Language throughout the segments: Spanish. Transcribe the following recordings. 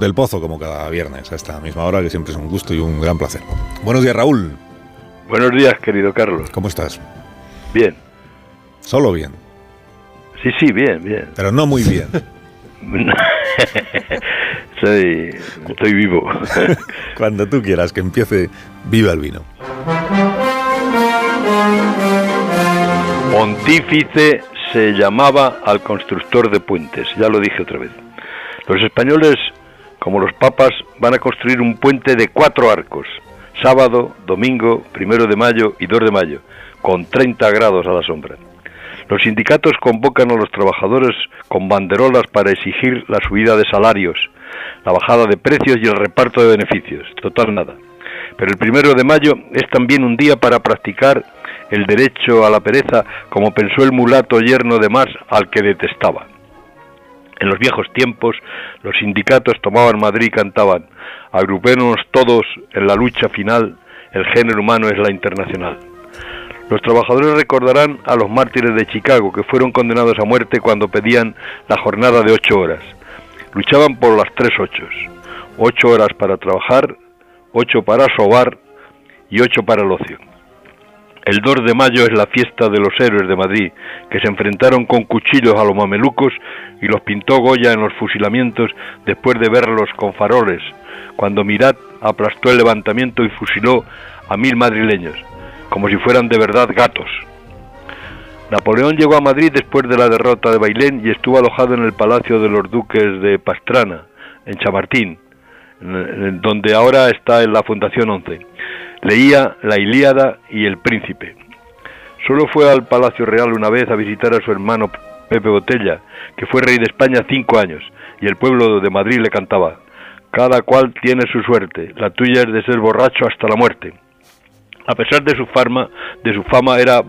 del Pozo, como cada viernes, a esta misma hora, que siempre es un gusto y un gran placer. Buenos días, Raúl. Buenos días, querido Carlos. ¿Cómo estás? Bien. Solo bien. Sí, sí, bien, bien. Pero no muy bien. Soy, estoy vivo. Cuando tú quieras que empiece, viva el vino. Pontífice se llamaba al constructor de puentes, ya lo dije otra vez. Los españoles como los papas, van a construir un puente de cuatro arcos, sábado, domingo, primero de mayo y 2 de mayo, con 30 grados a la sombra. Los sindicatos convocan a los trabajadores con banderolas para exigir la subida de salarios, la bajada de precios y el reparto de beneficios. Total nada. Pero el primero de mayo es también un día para practicar el derecho a la pereza, como pensó el mulato yerno de Marx al que detestaba. En los viejos tiempos, los sindicatos tomaban Madrid y cantaban, agrupémonos todos en la lucha final, el género humano es la internacional. Los trabajadores recordarán a los mártires de Chicago que fueron condenados a muerte cuando pedían la jornada de ocho horas. Luchaban por las tres ochos. Ocho horas para trabajar, ocho para sobar y ocho para el ocio. El 2 de mayo es la fiesta de los héroes de Madrid, que se enfrentaron con cuchillos a los mamelucos y los pintó Goya en los fusilamientos después de verlos con faroles, cuando Mirat aplastó el levantamiento y fusiló a mil madrileños, como si fueran de verdad gatos. Napoleón llegó a Madrid después de la derrota de Bailén y estuvo alojado en el Palacio de los Duques de Pastrana, en Chamartín, donde ahora está en la Fundación 11. Leía La Ilíada y El Príncipe. Solo fue al Palacio Real una vez a visitar a su hermano Pepe Botella, que fue rey de España cinco años, y el pueblo de Madrid le cantaba, Cada cual tiene su suerte, la tuya es de ser borracho hasta la muerte. A pesar de su fama, de su fama era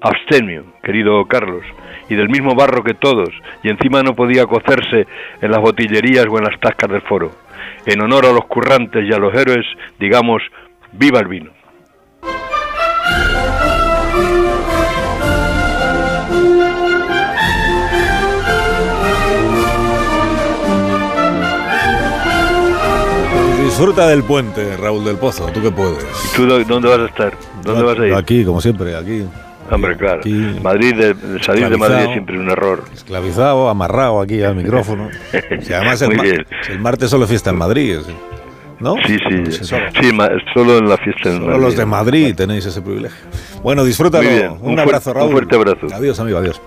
abstemio, querido Carlos, y del mismo barro que todos, y encima no podía cocerse en las botillerías o en las tascas del foro. En honor a los currantes y a los héroes, digamos, viva el vino. Disfruta del puente, Raúl del Pozo, tú que puedes. ¿Y tú dónde vas a estar? ¿Dónde vas a ir? Aquí, como siempre, aquí. Hombre, claro. Madrid, de, salir de Madrid es siempre un error. Esclavizado, amarrado aquí al micrófono. además el, el, martes solo fiesta en Madrid. ¿No? Sí, sí. Pues sí, solo en la fiesta en Solo los de Madrid tenéis ese privilegio. Bueno, disfrútalo. Un abrazo, Raúl. Un fuerte abrazo. Adiós, amigo, adiós.